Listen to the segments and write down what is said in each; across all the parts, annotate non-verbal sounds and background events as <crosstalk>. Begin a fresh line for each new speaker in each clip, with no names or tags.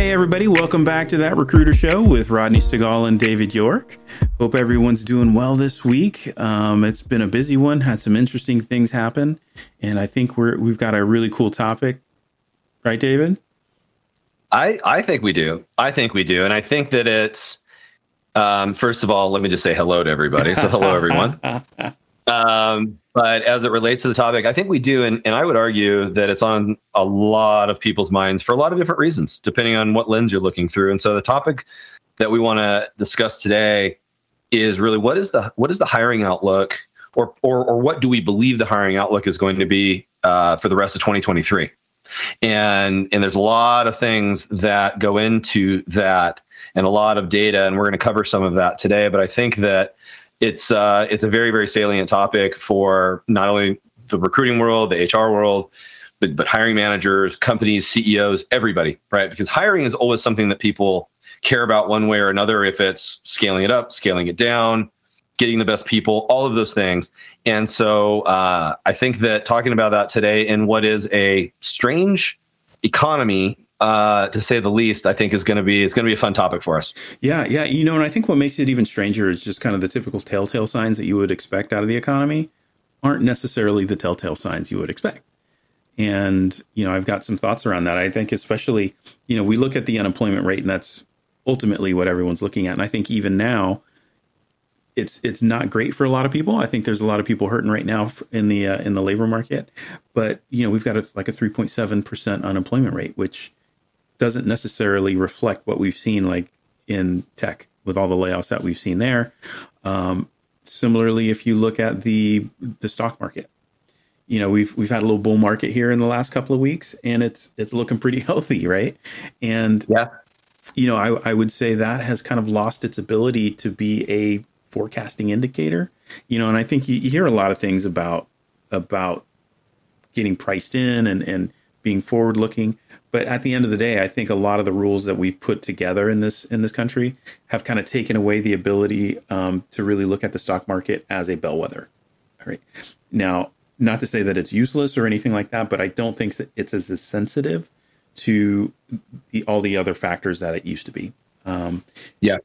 Hey, everybody, welcome back to that Recruiter Show with Rodney Stigall and David York. Hope everyone's doing well this week. Um, it's been a busy one, had some interesting things happen, and I think we're, we've got a really cool topic. Right, David?
I, I think we do. I think we do. And I think that it's, um, first of all, let me just say hello to everybody. So, hello, everyone. <laughs> Um, but as it relates to the topic, I think we do, and, and I would argue that it's on a lot of people's minds for a lot of different reasons, depending on what lens you're looking through. And so the topic that we want to discuss today is really what is the what is the hiring outlook, or or or what do we believe the hiring outlook is going to be uh, for the rest of 2023? And and there's a lot of things that go into that, and a lot of data, and we're going to cover some of that today. But I think that it's uh, it's a very very salient topic for not only the recruiting world, the HR world, but, but hiring managers, companies, CEOs, everybody, right? Because hiring is always something that people care about one way or another. If it's scaling it up, scaling it down, getting the best people, all of those things. And so uh, I think that talking about that today in what is a strange economy uh, to say the least, I think is going to be it's going to be a fun topic for us.
Yeah, yeah. You know, and I think what makes it even stranger is just kind of the typical telltale signs that you would expect out of the economy aren't necessarily the telltale signs you would expect. And you know, I've got some thoughts around that. I think, especially, you know, we look at the unemployment rate, and that's ultimately what everyone's looking at. And I think even now, it's it's not great for a lot of people. I think there's a lot of people hurting right now in the uh, in the labor market. But you know, we've got a, like a 3.7 percent unemployment rate, which doesn't necessarily reflect what we've seen like in tech with all the layoffs that we've seen there. Um, similarly, if you look at the the stock market, you know we've we've had a little bull market here in the last couple of weeks, and it's it's looking pretty <laughs> healthy, right? And
yeah,
you know I, I would say that has kind of lost its ability to be a forecasting indicator. You know, and I think you, you hear a lot of things about about getting priced in and and being forward looking but at the end of the day, I think a lot of the rules that we've put together in this in this country have kind of taken away the ability um, to really look at the stock market as a bellwether. All right. Now, not to say that it's useless or anything like that, but I don't think it's as sensitive to the, all the other factors that it used to be. Um,
yeah.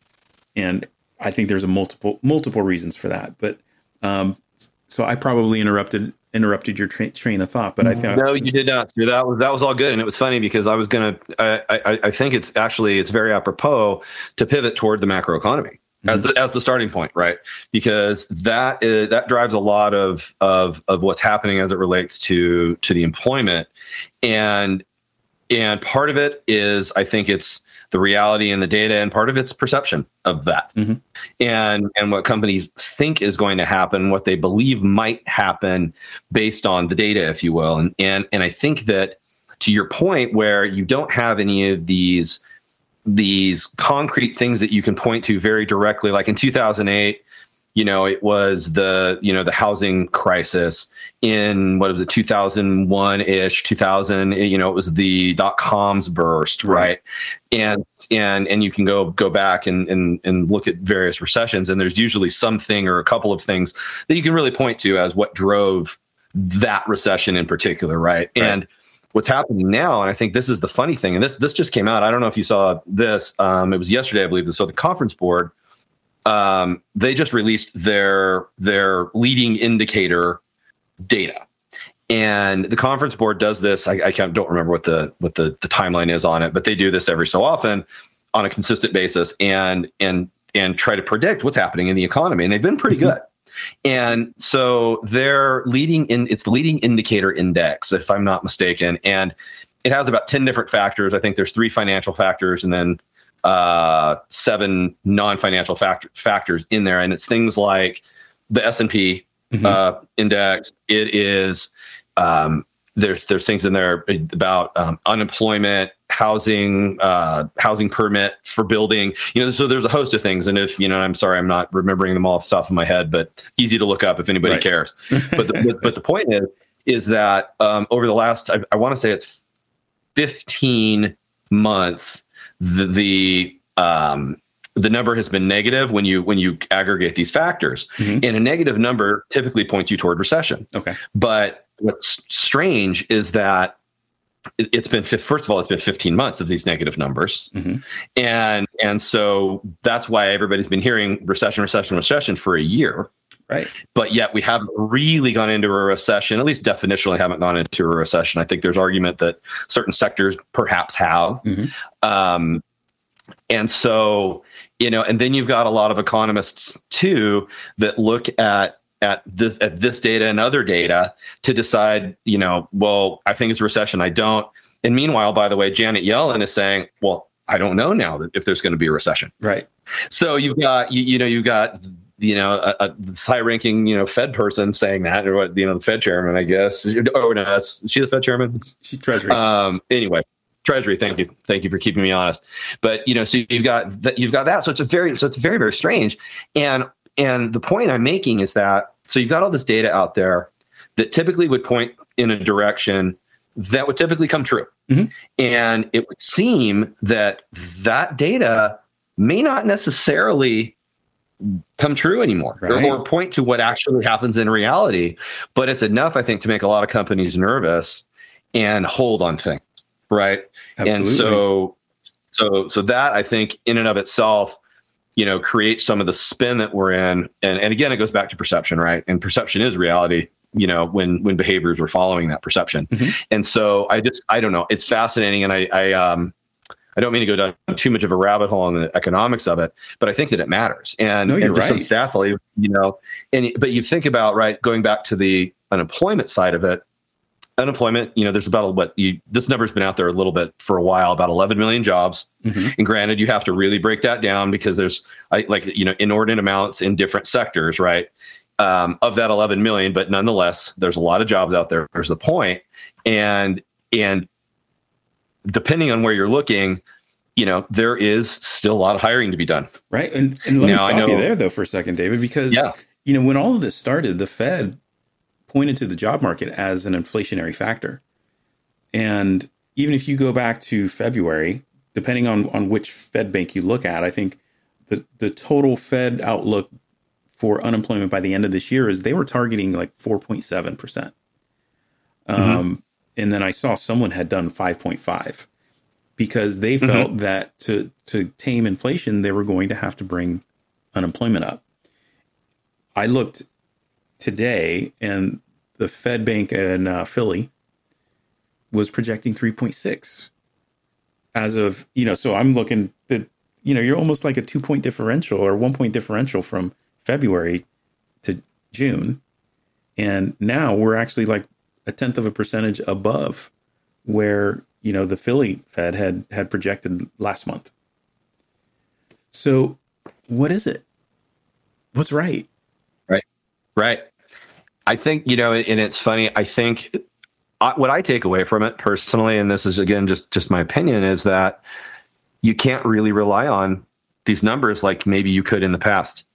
And I think there's a multiple multiple reasons for that. But um, so I probably interrupted interrupted your tra- train of thought, but I thought
no, you did not. That was that was all good, and it was funny because I was gonna. I, I, I think it's actually it's very apropos to pivot toward the macro economy mm-hmm. as the, as the starting point, right? Because that is, that drives a lot of of of what's happening as it relates to to the employment, and and part of it is I think it's the reality and the data and part of it's perception of that mm-hmm. and and what companies think is going to happen what they believe might happen based on the data if you will and and and i think that to your point where you don't have any of these these concrete things that you can point to very directly like in 2008 you know, it was the, you know, the housing crisis in what was it, 2001 ish, 2000, you know, it was the dot coms burst, right. right? And, and, and you can go, go back and, and, and look at various recessions and there's usually something or a couple of things that you can really point to as what drove that recession in particular. Right. right. And, what's happening now, and I think this is the funny thing, and this this just came out. I don't know if you saw this. Um, it was yesterday, I believe. So the conference board um, they just released their their leading indicator data. And the conference board does this i, I don't remember what the what the, the timeline is on it but they do this every so often on a consistent basis and and and try to predict what's happening in the economy and they've been pretty mm-hmm. good. And so their leading in it's the leading indicator index if i'm not mistaken and it has about 10 different factors. I think there's three financial factors and then uh, seven non-financial factor, factors in there, and it's things like the S and P mm-hmm. uh, index. It is um, there's there's things in there about um, unemployment, housing, uh, housing permit for building. You know, so there's a host of things. And if you know, I'm sorry, I'm not remembering them all off the top of my head, but easy to look up if anybody right. cares. <laughs> But the, but the point is is that um, over the last I, I want to say it's 15 months the, the um, the number has been negative when you when you aggregate these factors mm-hmm. and a negative number typically points you toward recession
okay
but what's strange is that it, has been first of all, it's been 15 months of these negative numbers, mm-hmm. and and so that's why everybody's been hearing recession, recession, recession for a year.
Right.
But yet we haven't really gone into a recession, at least definitionally haven't gone into a recession. I think there's argument that certain sectors perhaps have. Mm-hmm. Um, and so, you know, and then you've got a lot of economists too that look at at this at this data and other data to decide, you know, well, I think it's a recession. I don't. And meanwhile, by the way, Janet Yellen is saying, well, I don't know now that if there's going to be a recession.
Right.
So you've got you, you know you've got you know a, a high-ranking you know Fed person saying that, or what you know the Fed chairman, I guess. Oh no, is she the Fed chairman?
She's Treasury.
Um. Anyway, Treasury. Thank you, thank you for keeping me honest. But you know, so you've got that. You've got that. So it's a very, so it's very, very strange. And and the point I'm making is that so you've got all this data out there that typically would point in a direction that would typically come true. Mm-hmm. And it would seem that that data may not necessarily come true anymore right. or, or, point to what actually happens in reality. But it's enough, I think, to make a lot of companies nervous and hold on things. Right. Absolutely. And so, so, so that I think in and of itself you know, creates some of the spin that we're in. And, and again, it goes back to perception, right? And perception is reality, you know, when, when behaviors were following that perception. Mm-hmm. And so I just, I don't know, it's fascinating. And I, I, um, I don't mean to go down too much of a rabbit hole on the economics of it, but I think that it matters. And,
no,
and
right.
some stats, I'll, you know, and, but you think about, right, going back to the unemployment side of it, unemployment, you know, there's about what you, this number's been out there a little bit for a while, about 11 million jobs. Mm-hmm. And granted, you have to really break that down because there's like, you know, inordinate amounts in different sectors, right? Um, of that 11 million, but nonetheless, there's a lot of jobs out there. There's the point. And, and depending on where you're looking, you know, there is still a lot of hiring to be done.
Right. And, and let now, me stop you there though for a second, David, because,
yeah.
you know, when all of this started, the Fed pointed to the job market as an inflationary factor. And even if you go back to February, depending on, on which Fed bank you look at, I think the, the total Fed outlook for unemployment by the end of this year is they were targeting like 4.7%. percent mm hmm um, and then I saw someone had done 5.5 because they mm-hmm. felt mm-hmm. that to, to tame inflation, they were going to have to bring unemployment up. I looked today and the Fed Bank in uh, Philly was projecting 3.6 as of, you know, so I'm looking that, you know, you're almost like a two point differential or one point differential from February to June. And now we're actually like a tenth of a percentage above where, you know, the Philly Fed had, had projected last month. So what is it? What's right?
Right. Right. I think you know, and it's funny. I think I, what I take away from it personally, and this is again just just my opinion, is that you can't really rely on these numbers like maybe you could in the past.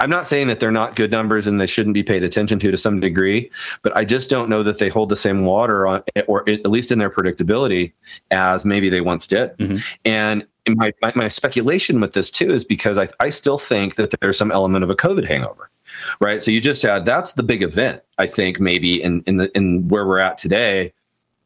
I'm not saying that they're not good numbers and they shouldn't be paid attention to to some degree, but I just don't know that they hold the same water on, or at least in their predictability as maybe they once did. Mm-hmm. And my, my, my speculation with this too is because I, I still think that there's some element of a COVID hangover right? So you just had that's the big event, I think, maybe in in the in where we're at today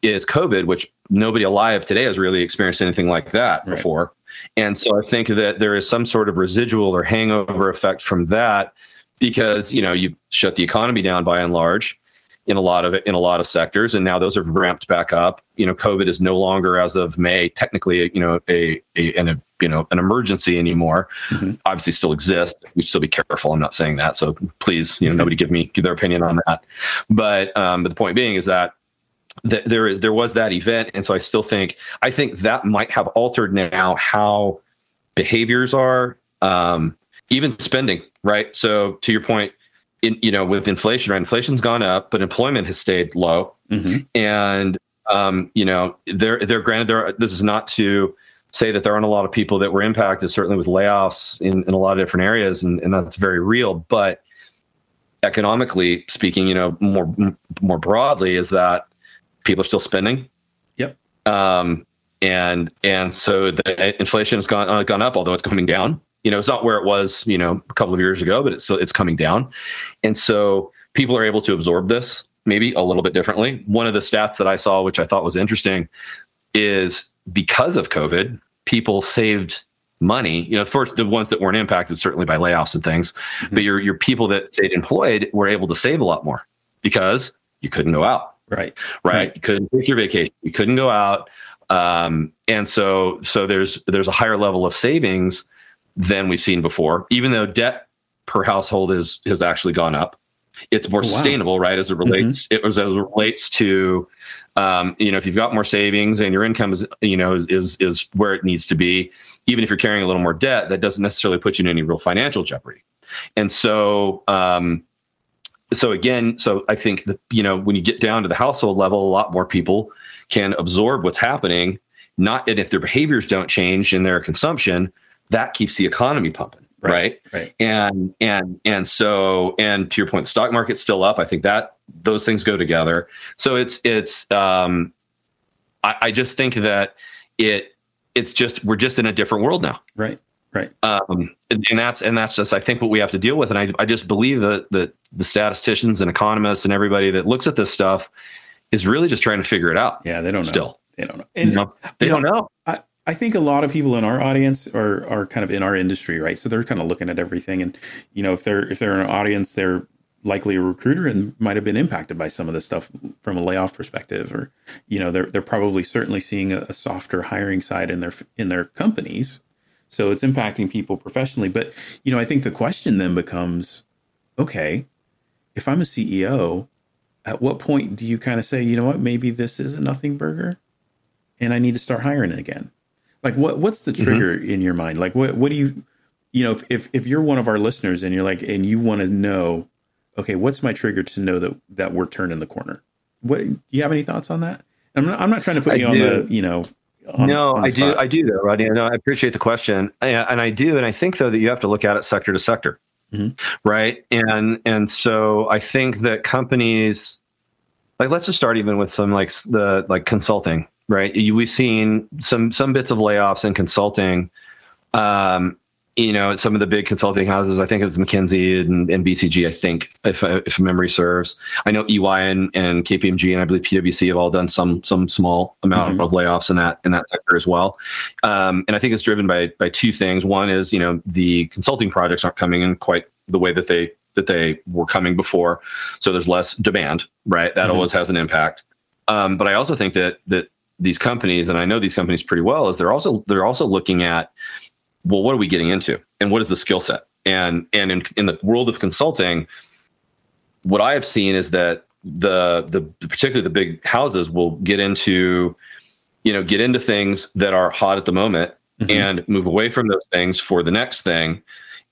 is COVID, which nobody alive today has really experienced anything like that right. before. And so I think that there is some sort of residual or hangover effect from that because, you know, you shut the economy down by and large in a lot of it in a lot of sectors. And now those have ramped back up. You know covid is no longer as of may technically you know a, a an a, you know an emergency anymore. Mm-hmm. obviously still exists. We should still be careful. I'm not saying that. So please you know nobody give me give their opinion on that. But um but the point being is that th- there there was that event and so i still think i think that might have altered now how behaviors are um even spending right so to your point in, you know, with inflation, right? Inflation's gone up, but employment has stayed low. Mm-hmm. And, um, you know, they're, they're granted there, this is not to say that there aren't a lot of people that were impacted, certainly with layoffs in, in a lot of different areas. And, and that's very real. But economically speaking, you know, more, more broadly is that people are still spending.
Yep.
Um, and, and so the inflation has gone, uh, gone up, although it's coming down you know, it's not where it was, you know, a couple of years ago, but it's it's coming down, and so people are able to absorb this. maybe a little bit differently. One of the stats that I saw, which I thought was interesting, is because of COVID, people saved money. You know, first the ones that weren't impacted certainly by layoffs and things, mm-hmm. but your your people that stayed employed were able to save a lot more because you couldn't go out.
Right.
Right. right. You couldn't take your vacation. You couldn't go out. Um, and so so there's there's a higher level of savings than we've seen before, even though debt per household is has actually gone up. It's more oh, wow. sustainable, right? As it relates, mm-hmm. it was as it relates to, um, you know, if you've got more savings and your income is, you know, is, is is where it needs to be, even if you're carrying a little more debt, that doesn't necessarily put you in any real financial jeopardy. And so, um, so again, so I think that you know when you get down to the household level, a lot more people can absorb what's happening. Not and if their behaviors don't change in their consumption, that keeps the economy pumping, right?
Right. right.
And and and so and to your point, the stock market's still up. I think that those things go together. So it's it's um, I, I just think that it it's just we're just in a different world now.
Right. Right.
Um, and, and, that's and that's just I think what we have to deal with. And I, I just believe that that the statisticians and economists and everybody that looks at this stuff is really just trying to figure it out.
Yeah, they don't know.
Still,
they don't know. And,
you know, they don't know. know.
I, I think a lot of people in our audience are are kind of in our industry, right? So they're kind of looking at everything, and you know, if they're if they're in an audience, they're likely a recruiter and might have been impacted by some of this stuff from a layoff perspective, or you know, they're they're probably certainly seeing a, a softer hiring side in their in their companies so it's impacting people professionally. But, you know, I think the question then becomes okay, if I'm a CEO, at what point do you kind of say, you know what, maybe this is a nothing burger and I need to start hiring again? Like what what's the mm-hmm. trigger mm-hmm. in your mind? Like what what do you you know, if, if you're one of our listeners and you're like and you want to know, okay, what's my trigger to know that that we're turning the corner? What do you have any thoughts on that? I'm not, I'm not trying to put I you do. on the, you know,
on, no, on I do. I do though, Rodney. No, I appreciate the question, and I do, and I think though that you have to look at it sector to sector, mm-hmm. right? And and so I think that companies, like let's just start even with some like the like consulting, right? You, we've seen some some bits of layoffs in consulting, um, you know, some of the big consulting houses, I think it was McKinsey and, and BCG, I think, if, if memory serves. I know EY and, and KPMG and I believe PwC have all done some some small amount mm-hmm. of layoffs in that in that sector as well. Um, and I think it's driven by by two things. One is, you know, the consulting projects aren't coming in quite the way that they that they were coming before. So there's less demand, right? That mm-hmm. always has an impact. Um, but I also think that that these companies, and I know these companies pretty well, is they're also they're also looking at well, what are we getting into, and what is the skill set? And and in, in the world of consulting, what I have seen is that the the particularly the big houses will get into you know get into things that are hot at the moment mm-hmm. and move away from those things for the next thing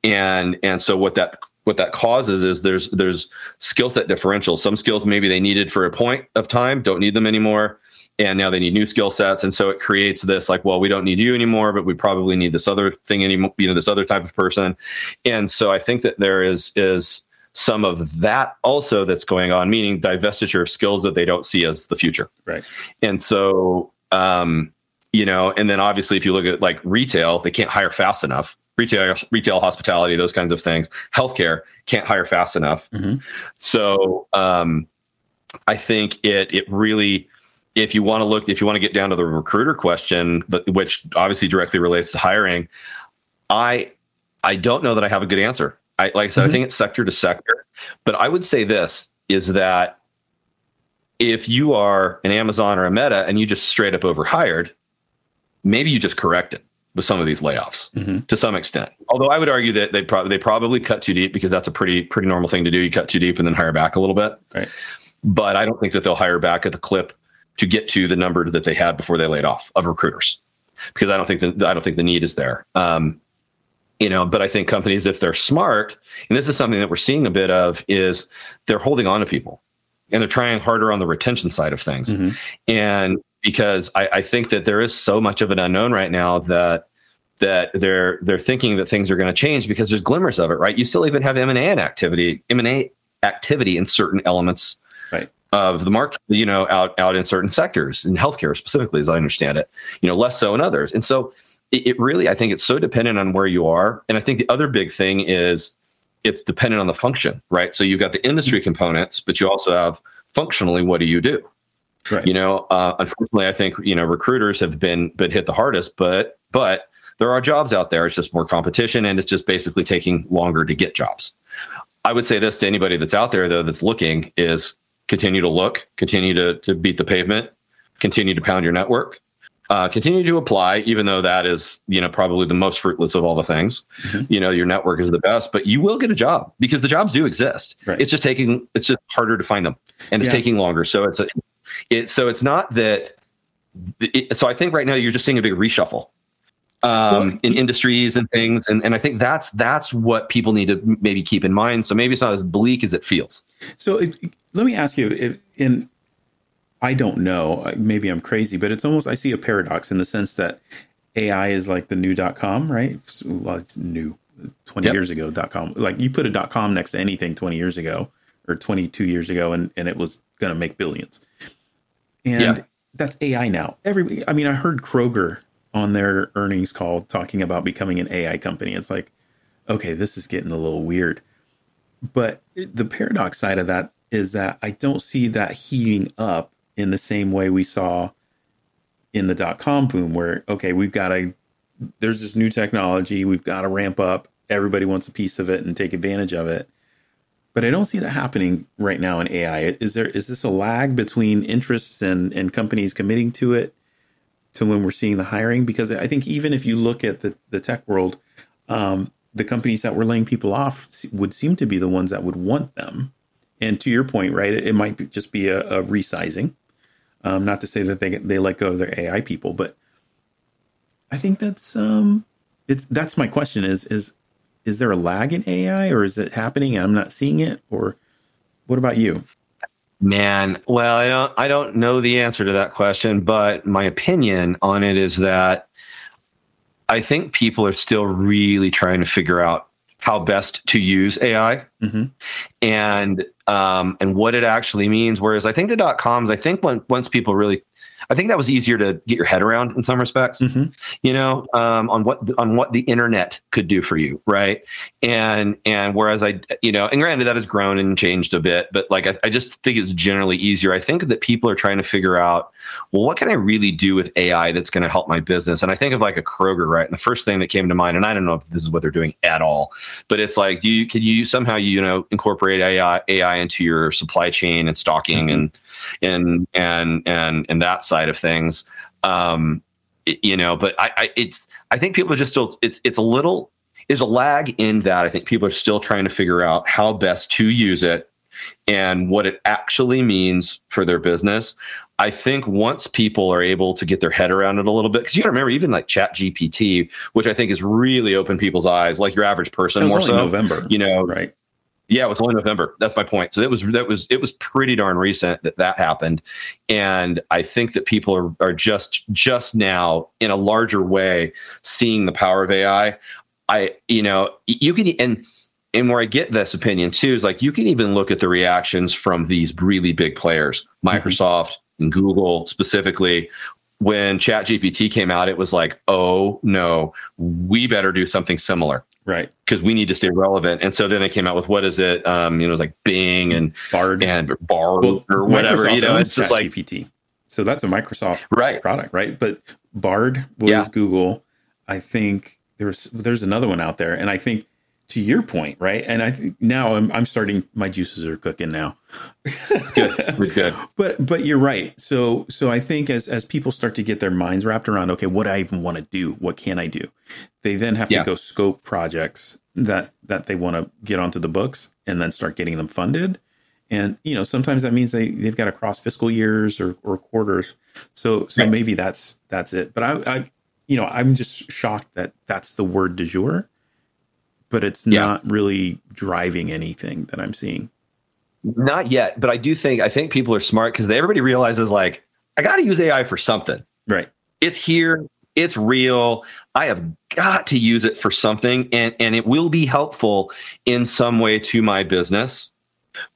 and and so what that what that causes is there's there's skill set differentials some skills maybe they needed for a point of time don't need them anymore and now they need new skill sets. And so it creates this like well we don't need you anymore but we probably need this other thing anymore you know this other type of person. And so i think that there is is some of that also that's going on meaning divestiture of skills that they don't see as the future.
Right.
And so um you know and then obviously if you look at like retail they can't hire fast enough. Retail retail hospitality those kinds of things. Healthcare can't hire fast enough. Mm-hmm. so um i think it it really if you want to look, if you want to get down to the recruiter question, which obviously directly relates to hiring, I I don't know that I have a good answer. I, like I said, mm-hmm. I think it's sector to sector, but I would say this is that if you are an Amazon or a Meta and you just straight up overhired, maybe you just correct it with some of these layoffs mm-hmm. to some extent. Although I would argue that they probably they probably cut too deep because that's a pretty pretty normal thing to do. You cut too deep and then hire back a little bit.
Right.
But I don't think that they'll hire back at the clip to get to the number that they had before they laid off of recruiters, because I don't think that I don't think the need is there. Um, you know, but I think companies, if they're smart, and this is something that we're seeing a bit of, is they're holding on to people and they're trying harder on the retention side of things. Mm-hmm. And because I, I think that there is so much of an unknown right now that that they're they're thinking that things are going to change because there's glimmers of it, right? You still even have M and A activity, M and A activity in certain elements
right
of the market, you know, out out in certain sectors, in healthcare specifically, as I understand it, you know, less so in others. And so it, it really, I think it's so dependent on where you are. And I think the other big thing is it's dependent on the function, right? So you've got the industry components, but you also have functionally, what do you do?
Right.
You know, uh, unfortunately, I think you know recruiters have been been hit the hardest, but but there are jobs out there. It's just more competition, and it's just basically taking longer to get jobs. I would say this to anybody that's out there though that's looking is continue to look, continue to to beat the pavement, continue to pound your network, uh, continue to apply, even though that is, you know, probably the most fruitless of all the things. Mm-hmm. You know, your network is the best, but you will get a job because the jobs do exist. Right. It's just taking, it's just harder to find them, and it's yeah. taking longer. So it's a, it. So it's not that. It, so I think right now you're just seeing a big reshuffle um, well, in industries and things, and and I think that's that's what people need to maybe keep in mind. So maybe it's not as bleak as it feels.
So it, let me ask you, if, in I don't know. Maybe I'm crazy, but it's almost I see a paradox in the sense that AI is like the new dot com, right? Well, it's new. 20 yep. years ago dot com like you put a dot com next to anything 20 years ago or 22 years ago and, and it was going to make billions and yeah. that's ai now every i mean i heard kroger on their earnings call talking about becoming an ai company it's like okay this is getting a little weird but the paradox side of that is that i don't see that heating up in the same way we saw in the dot com boom, where, okay, we've got to, there's this new technology, we've got to ramp up. Everybody wants a piece of it and take advantage of it. But I don't see that happening right now in AI. Is there is this a lag between interests and, and companies committing to it to when we're seeing the hiring? Because I think even if you look at the, the tech world, um, the companies that were laying people off would seem to be the ones that would want them. And to your point, right, it, it might just be a, a resizing um, not to say that they they let go of their AI people, but I think that's um, it's that's my question is is is there a lag in AI or is it happening and I'm not seeing it or what about you?
Man, well, I don't I don't know the answer to that question, but my opinion on it is that I think people are still really trying to figure out how best to use AI mm-hmm. and um, and what it actually means. Whereas I think the dot coms, I think when, once people really I think that was easier to get your head around in some respects, mm-hmm. you know, um, on what on what the internet could do for you, right? And and whereas I, you know, and granted that has grown and changed a bit, but like I, I just think it's generally easier. I think that people are trying to figure out, well, what can I really do with AI that's going to help my business? And I think of like a Kroger, right? And the first thing that came to mind, and I don't know if this is what they're doing at all, but it's like, do you can you somehow you know incorporate AI AI into your supply chain and stocking mm-hmm. and and and and and that side of things. Um, it, you know, but I, I, it's I think people are just still it's it's a little is a lag in that I think people are still trying to figure out how best to use it and what it actually means for their business. I think once people are able to get their head around it a little bit, because you got to remember, even like Chat GPT, which I think has really opened people's eyes, like your average person, more so
November,
you know,
right?
Yeah, it was only November. That's my point. So that was that was it was pretty darn recent that that happened, and I think that people are are just just now in a larger way seeing the power of AI. I you know you can and and where I get this opinion too is like you can even look at the reactions from these really big players, mm-hmm. Microsoft mm-hmm. and Google specifically, when ChatGPT came out, it was like, oh no, we better do something similar.
Right.
Because we need to stay relevant. And so then they came out with what is it? Um, you know, it was like Bing and
Bard
and Bard well, or whatever. Microsoft you know, it's just like
GPT. So that's a Microsoft
right.
product, right? But Bard was yeah. Google. I think there's there's another one out there, and I think to your point, right? And I think now I'm, I'm starting. My juices are cooking now.
good, we're good. <laughs>
But but you're right. So so I think as as people start to get their minds wrapped around, okay, what I even want to do, what can I do? They then have yeah. to go scope projects that that they want to get onto the books, and then start getting them funded. And you know, sometimes that means they they've got to cross fiscal years or, or quarters. So so right. maybe that's that's it. But I, I you know I'm just shocked that that's the word du jour but it's yeah. not really driving anything that I'm seeing.
Not yet, but I do think I think people are smart because everybody realizes like I got to use AI for something.
Right.
It's here. It's real. I have got to use it for something, and and it will be helpful in some way to my business.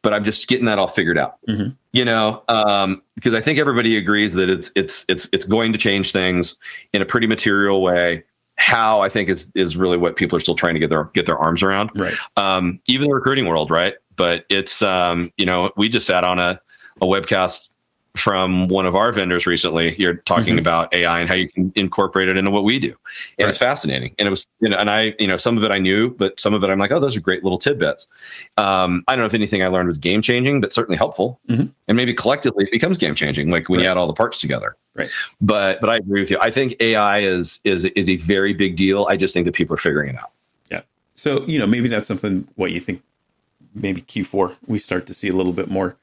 But I'm just getting that all figured out. Mm-hmm. You know, um, because I think everybody agrees that it's it's it's it's going to change things in a pretty material way how I think is is really what people are still trying to get their get their arms around.
Right.
Um, even the recruiting world, right? But it's um, you know, we just sat on a a webcast from one of our vendors recently. You're talking mm-hmm. about AI and how you can incorporate it into what we do, and right. it's fascinating. And it was, you know, and I, you know, some of it I knew, but some of it I'm like, oh, those are great little tidbits. Um, I don't know if anything I learned was game changing, but certainly helpful, mm-hmm. and maybe collectively it becomes game changing, like when right. you add all the parts together.
Right.
But but I agree with you. I think AI is is is a very big deal. I just think that people are figuring it out.
Yeah. So you know, maybe that's something. What you think? Maybe Q4 we start to see a little bit more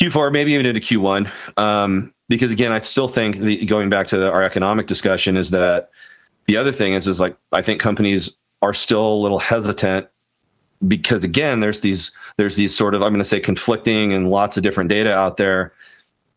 Q4, maybe even into Q1. Um, because again, I still think the, going back to the, our economic discussion is that the other thing is is like I think companies are still a little hesitant because again, there's these there's these sort of I'm going to say conflicting and lots of different data out there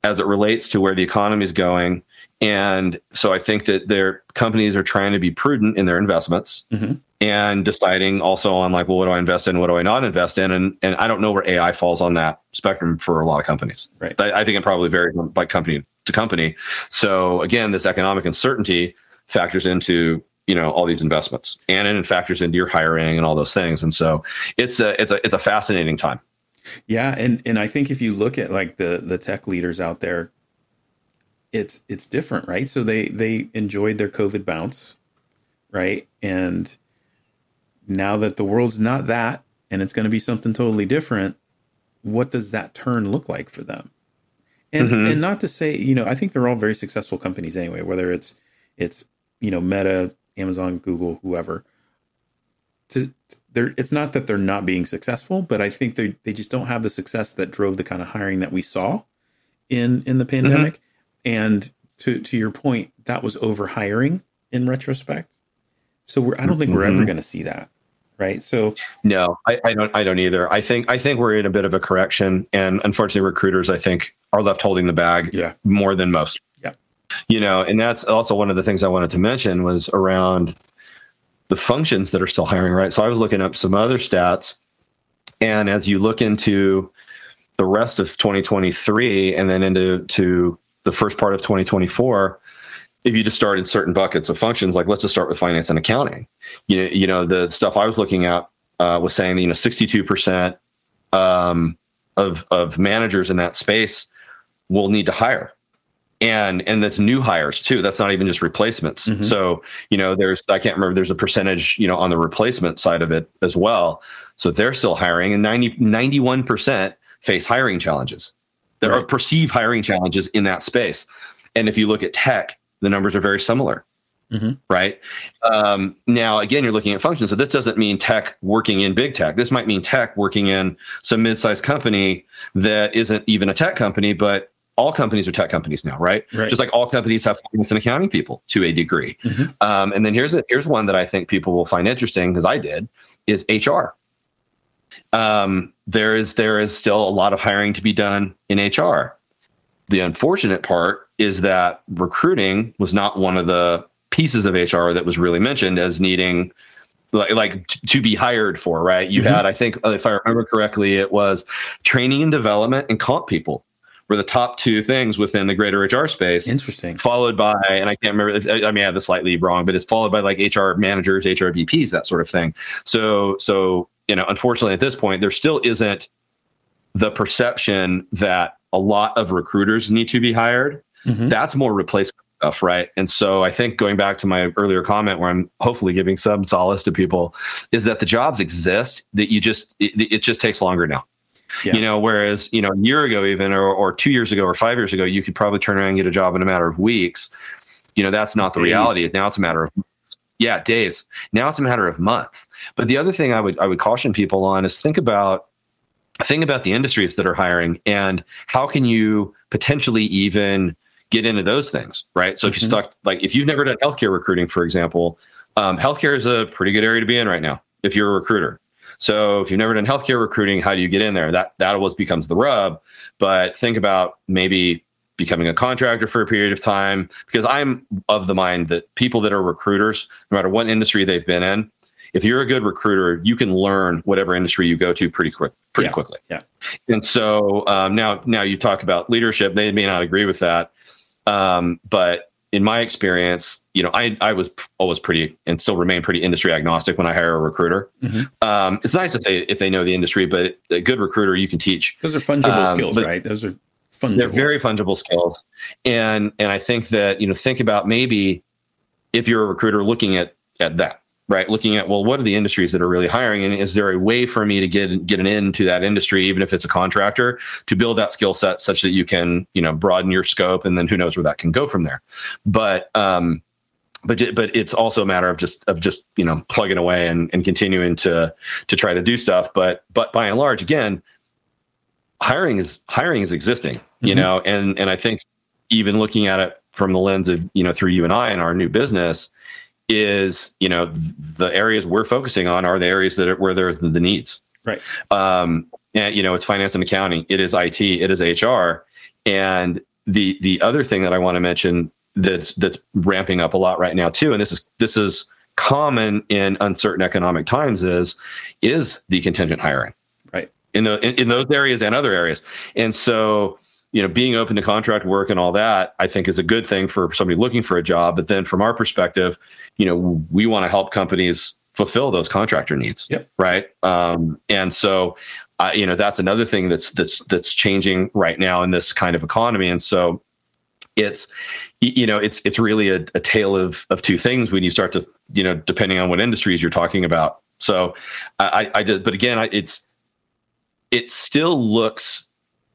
as it relates to where the economy is going. And so I think that their companies are trying to be prudent in their investments. Mm-hmm and deciding also on like, well, what do I invest in? What do I not invest in? And and I don't know where AI falls on that spectrum for a lot of companies.
Right.
I, I think it probably varies by company to company. So again, this economic uncertainty factors into you know all these investments, and it factors into your hiring and all those things. And so it's a it's a it's a fascinating time.
Yeah, and and I think if you look at like the the tech leaders out there, it's it's different, right? So they they enjoyed their COVID bounce, right? And now that the world's not that and it's going to be something totally different, what does that turn look like for them? And mm-hmm. and not to say, you know, I think they're all very successful companies anyway, whether it's it's, you know, Meta, Amazon, Google, whoever. To they're it's not that they're not being successful, but I think they they just don't have the success that drove the kind of hiring that we saw in in the pandemic. Mm-hmm. And to to your point, that was over hiring in retrospect. So we're I don't think mm-hmm. we're ever mm-hmm. going to see that right? So
no, I, I, don't. I don't either. I think I think we're in a bit of a correction, and unfortunately, recruiters I think are left holding the bag
yeah.
more than most.
Yeah,
you know, and that's also one of the things I wanted to mention was around the functions that are still hiring. Right. So I was looking up some other stats, and as you look into the rest of 2023 and then into to the first part of 2024 if you just start in certain buckets of functions, like let's just start with finance and accounting. You know, you know the stuff I was looking at uh, was saying that you know 62 percent um, of of managers in that space will need to hire, and and that's new hires too. That's not even just replacements. Mm-hmm. So you know, there's I can't remember. There's a percentage you know on the replacement side of it as well. So they're still hiring, and 90 91 percent face hiring challenges. There right. are perceived hiring challenges in that space. And if you look at tech, the numbers are very similar. Mm-hmm. Right. Um, now, again, you're looking at functions. So this doesn't mean tech working in big tech. This might mean tech working in some mid-sized company that isn't even a tech company, but all companies are tech companies now, right? right. Just like all companies have finance and accounting people to a degree. Mm-hmm. Um, and then here's a, here's one that I think people will find interesting because I did is HR. Um, there is there is still a lot of hiring to be done in HR. The unfortunate part is that recruiting was not one of the pieces of HR that was really mentioned as needing like, like to be hired for, right? You mm-hmm. had, I think, if I remember correctly, it was training and development and comp people were the top two things within the greater HR space.
Interesting.
Followed by, and I can't remember, I mean, I have this slightly wrong, but it's followed by like HR managers, HR VPs, that sort of thing. So, so, you know, unfortunately at this point, there still isn't the perception that a lot of recruiters need to be hired mm-hmm. that's more replacement stuff, right? And so I think going back to my earlier comment where I'm hopefully giving some solace to people is that the jobs exist that you just it, it just takes longer now. Yeah. You know, whereas, you know, a year ago even or, or two years ago or five years ago, you could probably turn around and get a job in a matter of weeks. You know, that's not the reality. Now it's a matter of yeah, days. Now it's a matter of months. But the other thing I would I would caution people on is think about think about the industries that are hiring and how can you potentially even get into those things, right? So mm-hmm. if you mm-hmm. stuck, like if you've never done healthcare recruiting, for example, um, healthcare is a pretty good area to be in right now if you're a recruiter. So if you've never done healthcare recruiting, how do you get in there? That that always becomes the rub. But think about maybe becoming a contractor for a period of time because I'm of the mind that people that are recruiters, no matter what industry they've been in, if you're a good recruiter, you can learn whatever industry you go to pretty quick, pretty
yeah,
quickly.
Yeah.
And so um, now, now you talk about leadership. They may not agree with that, um, but in my experience, you know, I I was always pretty and still remain pretty industry agnostic when I hire a recruiter. Mm-hmm. Um, it's nice if they if they know the industry, but a good recruiter you can teach.
Those are fungible um, skills, right? Those are fungible.
They're very fungible skills, and and I think that you know think about maybe if you're a recruiter looking at at that right? Looking at well what are the industries that are really hiring? And is there a way for me to get get an into that industry even if it's a contractor to build that skill set such that you can you know broaden your scope and then who knows where that can go from there. But um but but it's also a matter of just of just you know plugging away and, and continuing to to try to do stuff. But but by and large again hiring is hiring is existing you mm-hmm. know and and i think even looking at it from the lens of you know through you and i and our new business is you know the areas we're focusing on are the areas that are, where there's the needs.
Right.
Um, and you know it's finance and accounting it is it it is hr and the the other thing that i want to mention that's that's ramping up a lot right now too and this is this is common in uncertain economic times is is the contingent hiring in the in, in those areas and other areas and so you know, being open to contract work and all that, I think is a good thing for somebody looking for a job. But then from our perspective, you know, we want to help companies fulfill those contractor needs.
Yep.
Right. Um, and so, uh, you know, that's another thing that's that's that's changing right now in this kind of economy. And so, it's you know, it's it's really a, a tale of of two things when you start to you know, depending on what industries you're talking about. So, I, I did, but again, I, it's it still looks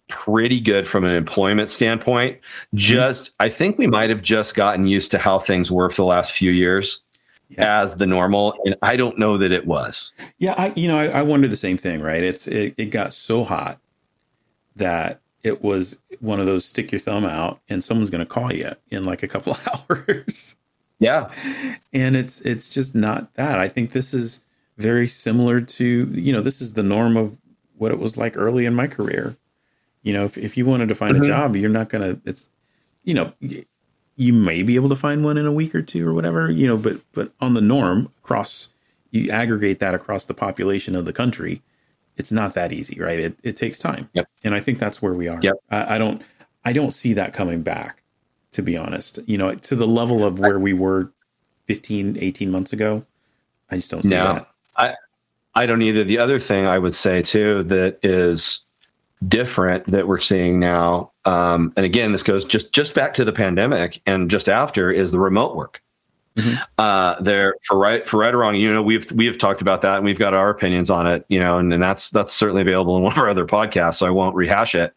pretty good from an employment standpoint. Just, I think we might have just gotten used to how things were for the last few years yeah. as the normal, and I don't know that it was.
Yeah, I, you know, I, I wonder the same thing. Right? It's it, it got so hot that it was one of those stick your thumb out and someone's going to call you in like a couple of <laughs> hours.
Yeah,
and it's it's just not that. I think this is very similar to you know this is the norm of what it was like early in my career you know, if, if you wanted to find mm-hmm. a job, you're not going to, it's, you know, you may be able to find one in a week or two or whatever, you know, but, but on the norm across, you aggregate that across the population of the country, it's not that easy, right? It, it takes time.
Yep.
And I think that's where we are.
Yep.
I, I don't, I don't see that coming back, to be honest, you know, to the level of where we were 15, 18 months ago. I just don't see no, that.
I, I don't either. The other thing I would say too that is different that we're seeing now, um, and again, this goes just just back to the pandemic and just after is the remote work. Mm-hmm. Uh, there for right for right or wrong, you know, we've we have talked about that and we've got our opinions on it, you know, and, and that's that's certainly available in one of our other podcasts, so I won't rehash it.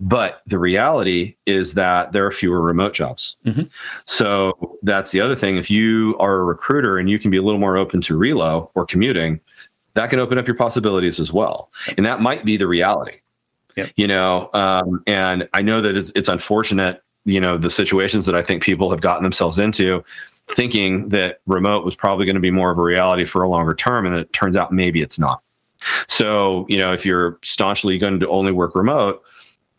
But the reality is that there are fewer remote jobs. Mm-hmm. So that's the other thing. If you are a recruiter and you can be a little more open to relo or commuting, that can open up your possibilities as well. And that might be the reality.
Yep.
You know, um, and I know that it's, it's unfortunate, you know, the situations that I think people have gotten themselves into thinking that remote was probably going to be more of a reality for a longer term. And it turns out maybe it's not. So, you know, if you're staunchly going to only work remote,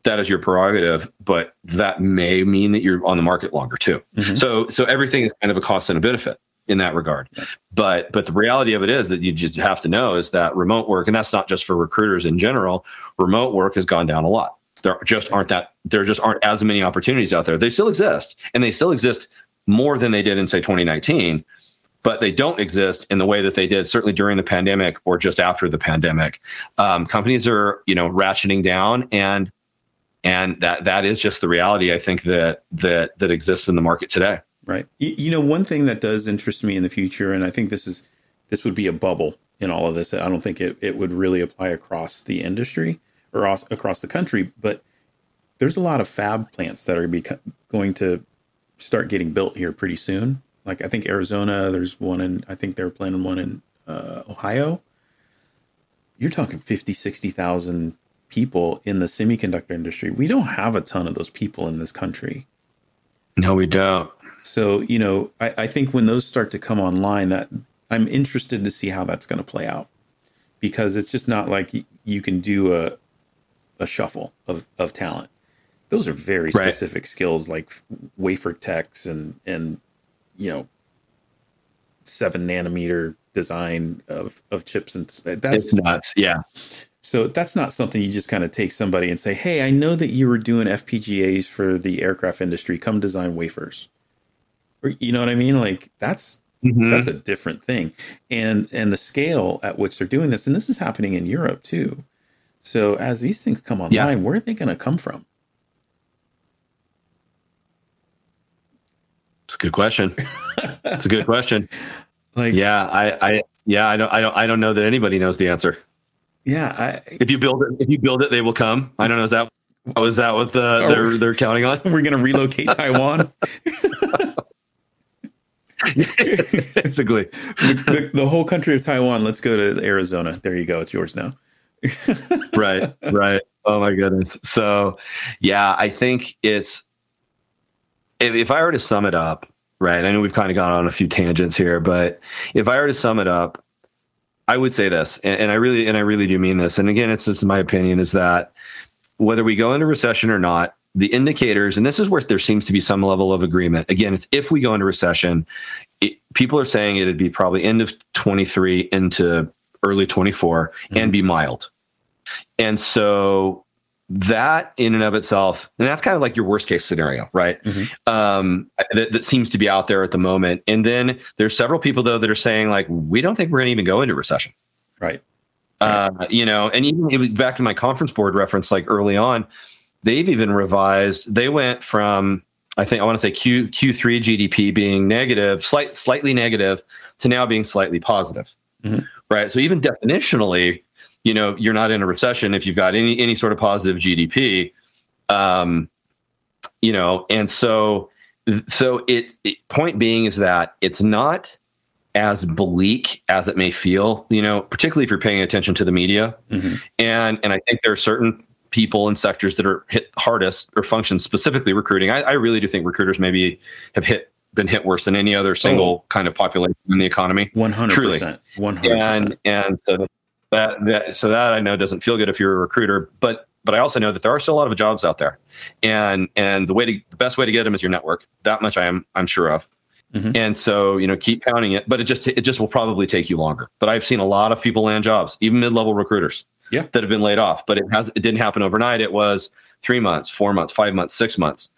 that is your prerogative, but that may mean that you're on the market longer too. Mm-hmm. So, so everything is kind of a cost and a benefit in that regard. But but the reality of it is that you just have to know is that remote work, and that's not just for recruiters in general. Remote work has gone down a lot. There just aren't that there just aren't as many opportunities out there. They still exist, and they still exist more than they did in say 2019 but they don't exist in the way that they did certainly during the pandemic or just after the pandemic. Um, companies are, you know, ratcheting down, and and that that is just the reality. I think that that that exists in the market today.
Right. You, you, know, one thing that does interest me in the future, and I think this is this would be a bubble in all of this. I don't think it, it would really apply across the industry or across the country, but there's a lot of fab plants that are beco- going to start getting built here pretty soon. Like I think Arizona, there's one in, I think they're planning one in uh, Ohio. You're talking 50, 60,000 people in the semiconductor industry. We don't have a ton of those people in this country.
No, we don't.
So, you know, I, I think when those start to come online, that I'm interested to see how that's going to play out because it's just not like you can do a a shuffle of, of talent. Those are very specific right. skills like wafer techs and and you know seven nanometer design of of chips and eh,
that's it's nuts. Yeah.
So that's not something you just kind of take somebody and say, "Hey, I know that you were doing FPGAs for the aircraft industry. Come design wafers." Or, you know what I mean? Like that's
Mhm.
that's a different thing. And and the scale at which they're doing this, and this is happening in Europe too. So as these things come online,
Yeah.
where are they going to come from?
It's a good question. <laughs> It's a good question.
Like
Yeah, I, I, yeah, I don't, I don't, I don't know that anybody knows the answer.
yeah, I,
If you build it, if you build it, they will come. I don't know. Is that, oh, is that what the, they're, they're counting on? <laughs>
we're going to relocate <laughs> Taiwan. <laughs>
Basically.
the, the whole country of Taiwan. Let's go to Arizona. There you go. It's yours now. <laughs>
right right oh my goodness so yeah i think it's if, if i were to sum it up right i know we've kind of gone on a few tangents here but if i were to sum it up i would say this and, and i really and i really do mean this and again it's just my opinion is that whether we go into recession or not the indicators and this is where there seems to be some level of agreement again it's if we go into recession it, people are saying it'd be probably end of 23 into early 24 and be mild. And so that in and of itself, and that's kind of like your worst case scenario, right? Um, that, that seems to be out there at the moment. And then there's several people though that are saying like, we don't think we're going to even go into recession.
Right.
Uh, you know, and even back to my conference board reference, like early on, they've even revised. They went from I think I want to say Q Q3 GDP being negative, slight slightly negative, to now being slightly positive.
Mhm.
Right. So even definitionally, you know, you're not in a recession if you've got any any sort of positive GDP. Um, you know, and so so it, it point being is that it's not as bleak as it may feel, you know, particularly if you're paying attention to the media.
Mhm.
And and I think there are certain people and sectors that are hit hardest or function specifically recruiting. I, I really do think recruiters maybe have hit been hit worse than any other single kind of population in the economy.
One hundred
Truly.
percent. One hundred
And and so that that so that I know doesn't feel good if you're a recruiter, but but I also know that there are still a lot of jobs out there, and and the way to the best way to get them is your network. That much I am I'm sure of.
Mhm.
And so you know keep counting it, but it just it just will probably take you longer. But I've seen a lot of people land jobs, even mid level recruiters,
Yeah.
that have been laid off. But it has it didn't happen overnight. It was three months, four months, five months, six months,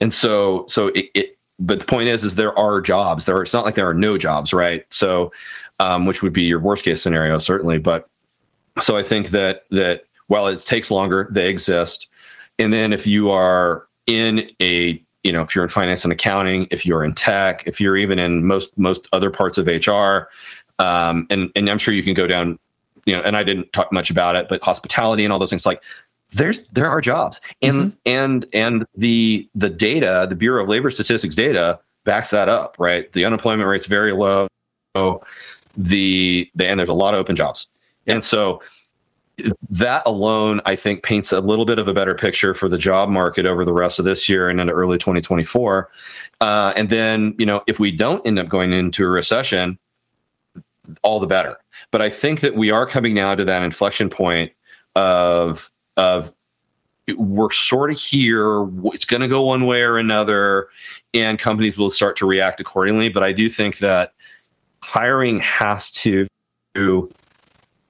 and so so it. it but the point is, is there are jobs. There are, it's not like there are no jobs, right? So, um, which would be your worst case scenario, certainly. But so I think that that while it takes longer, they exist. And then if you are in a you know if you're in finance and accounting, if you're in tech, if you're even in most most other parts of HR, um, and and I'm sure you can go down, you know. And I didn't talk much about it, but hospitality and all those things like there's there are jobs. And and and the the data the bureau of labor statistics data backs that up right? The unemployment rate's very low. The, the and there's a lot of open jobs. And so that alone i think paints a little bit of a better picture for the job market over the rest of this year and into early 2024 uh, and then you know if we don't end up going into a recession all the better but i think that we are coming now to that inflection point of of we're sort of here. It's going to go one way or another, and companies will start to react accordingly. But I do think that hiring has to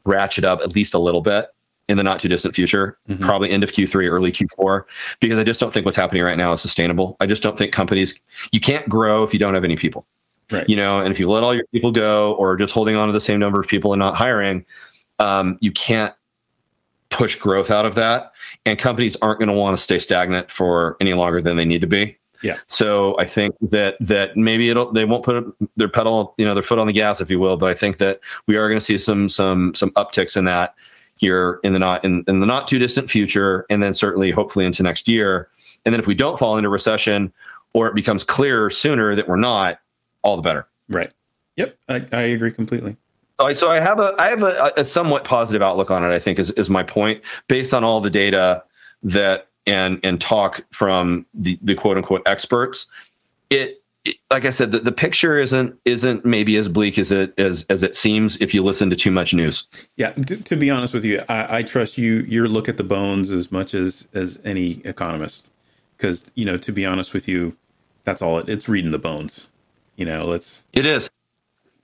ratchet up at least a little bit in the not too distant future,
Mhm.
probably end of Q3, early Q4, because I just don't think what's happening right now is sustainable. I just don't think companies, you can't grow if you don't have any people.
Right.
You know, and if you let all your people go or just holding on to the same number of people and not hiring, um, you can't push growth out of that. And companies aren't going to want to stay stagnant for any longer than they need to be.
Yeah.
So I think that that maybe it'll they won't put their pedal, you know, their foot on the gas, if you will. But I think that we are going to see some some some upticks in that here in the not in, in the not too distant future, and then certainly hopefully into next year. And then if we don't fall into recession, or it becomes clearer sooner that we're not, all the better.
Right. Yep. I, I agree completely.
So I- So I have a I have a, a somewhat positive outlook on it. I think is is my point based on all the data that and and talk from the, the quote unquote experts. It, it like I said, the, the picture isn't isn't maybe as bleak as it as as it seems if you listen to too much news.
Yeah. To, to be honest with you, I, I trust you. Your look at the bones as much as as any economist, because you know, to be honest with you, that's all it, it's reading the bones. You know, let's
It is.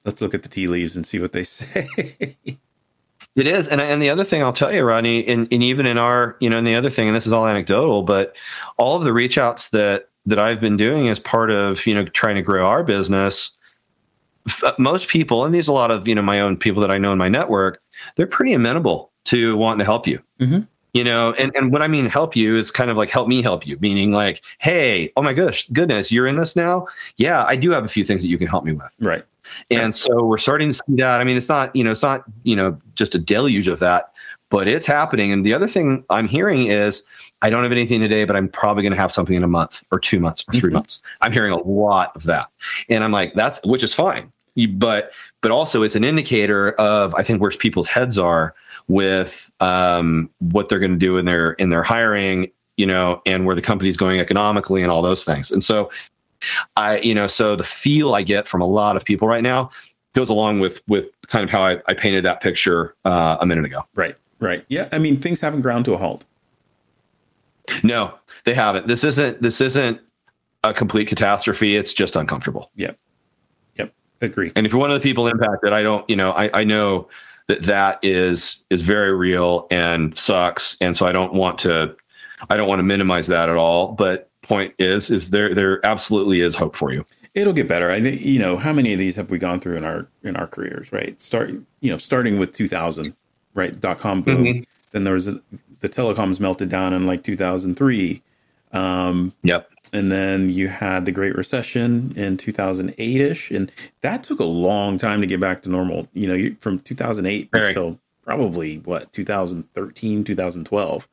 let's look at the tea leaves and see what they <laughs> say.
It is, and and the other thing I'll tell you, Rodney, and, and even in our, you know, and the other thing, and this is all anecdotal, but all of the reach outs that that I've been doing as part of you know trying to grow our business, most people, and these are a lot of you know my own people that I know in my network, they're pretty amenable to wanting to help you. Mm-hmm. You know, and, and what I mean help you is kind of like help me help you, meaning like, hey, oh my gosh, goodness, you're in this now. Yeah, I do have a few things that you can help me with.
Right.
And right. so we're starting to see that. I mean, it's not, you know, it's not, you know, just a deluge of that, but it's happening. And the other thing I'm hearing is I don't have anything today, but I'm probably going to have something in a month or two months or 3 mm-hmm. months. I'm hearing a lot of that. And I'm like, that's, which is fine. But, but also it's an indicator of, I think, where people's heads are with um, what they're going to do in their, in their hiring, you know, and where the company's going economically and all those things. And so I, you know, so the feel I get from a lot of people right now goes along with, with kind of how I, I painted that picture uh, a minute ago.
Right. Right. Yeah. I mean, things haven't ground to a halt.
No, they haven't. This isn't this isn't a complete catastrophe. It's just uncomfortable.
Yep. Yep. Agree.
And if you're one of the people impacted, I don't, you know, I, I know that that is is very real and sucks. And so I don't want to I don't want to minimize that at all. But point is is there there absolutely is hope for you.
It'll get better. I think you know how many of these have we gone through in our in our careers, right? Start you know starting with 2000, right? Dot com boom. Mm-hmm. Then there was a, the telecoms melted down in like 2003.
Um, yep.
And then you had the Great Recession in 2008 ish. And that took a long time to get back to normal. You know, you, from 2008 Very. until probably what, 2013, 2012.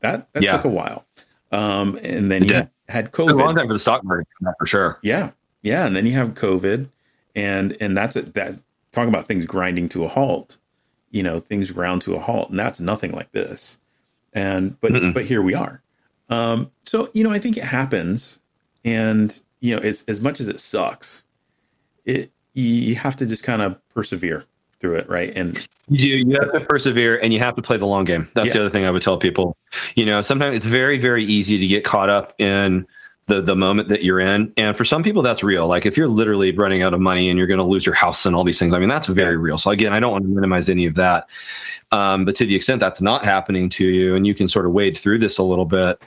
That, that yeah. took a while. Um, and then you had, had COVID.
a long time for the stock market, for sure.
Yeah. Yeah. And then you have COVID. And, and that's it. That talking about things grinding to a halt, you know, things ground to a halt. And that's nothing like this and but Mm-mm. but here we are. Um, so you know, I think it happens, and you know, it's as much as it sucks, it you have to just kind of persevere through it, right? And
you do. You have to persevere, and you have to play the long game. That's yeah. the other thing I would tell people. You know, sometimes it's very very easy to get caught up in the the moment that you're in. And for some people, that's real. Like if you're literally running out of money and you're going to lose your house and all these things, I mean, that's very real. So again, I don't want to minimize any of that. Um, but to the extent that's not happening to you and you can sort of wade through this a little bit,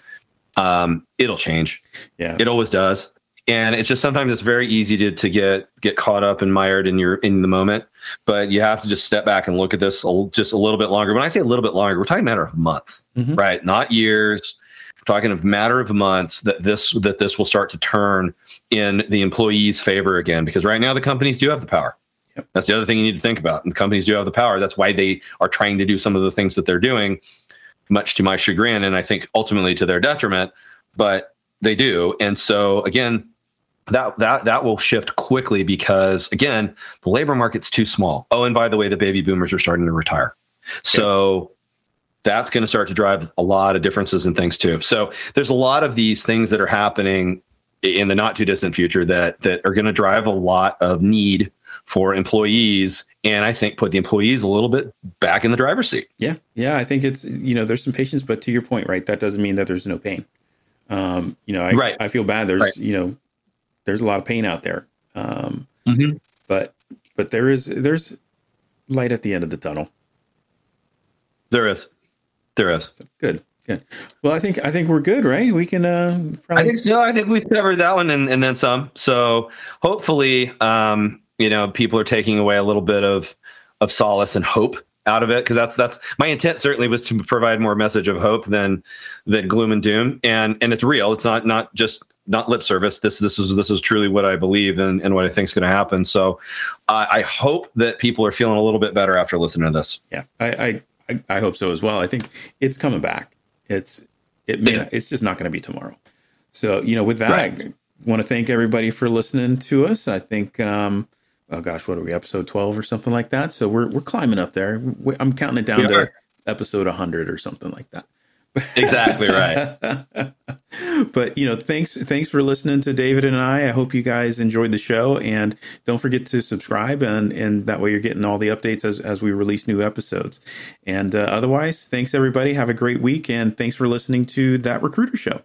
um, it'll change.
Yeah.
It always does. And it's just sometimes it's very easy to, to get get caught up and mired in your in the moment, but you have to just step back and look at this a, just a little bit longer. When I say a little bit longer, we're talking a matter of months, mm-hmm. right? Not years. We're talking of matter of months that this that this will start to turn in the employee's favor again. Because right now the companies do have the power. Yep. That's the other thing you need to think about. And the companies do have the power. That's why they are trying to do some of the things that they're doing, much to my chagrin, and I think ultimately to their detriment. But they do. And so again, that that that will shift quickly because again, the labor market's too small. Oh, and by the way, the baby boomers are starting to retire. So that's going to start to drive a lot of differences in things too. So there's a lot of these things that are happening in the not too distant future that that are going to drive a lot of need for employees and I think put the employees a little bit back in the driver's seat.
Yeah. Yeah. I think it's, you know, there's some patience, but to your point, right, that doesn't mean that there's no pain. Um, you know, I,
right.
I feel bad. There's, right. you know, there's a lot of pain out there. Um, mm-hmm. but, but there is, there's light at the end of the tunnel.
There is. There is.
Good. Good. Well, I think I think we're good, right? We can. Uh,
probably... I think so. I think we've covered that one and, and then some. So hopefully, um, you know people are taking away a little bit of of solace and hope out of it because that's that's my intent certainly was to provide more message of hope than than gloom and doom. And and it's real. It's not not just not lip service. This this is this is truly what i believe and, and what i think is going to happen. So uh, i hope that people are feeling a little bit better after listening to this.
Yeah. I i i hope so as well. I think it's coming back. It's it may yeah. it's just not going to be tomorrow. So you know with that right. i want to thank everybody for listening to us. I think um oh gosh, what are we, episode 12 or something like that? So we're, we're climbing up there. I'm counting it down we to are. episode 100 or something like that.
exactly right. <laughs>
but you know, thanks thanks for listening to David and I. I hope you guys enjoyed the show, and don't forget to subscribe, and and that way you're getting all the updates as as we release new episodes. And uh, otherwise, thanks everybody. Have a great week, and thanks for listening to that Recruiter Show.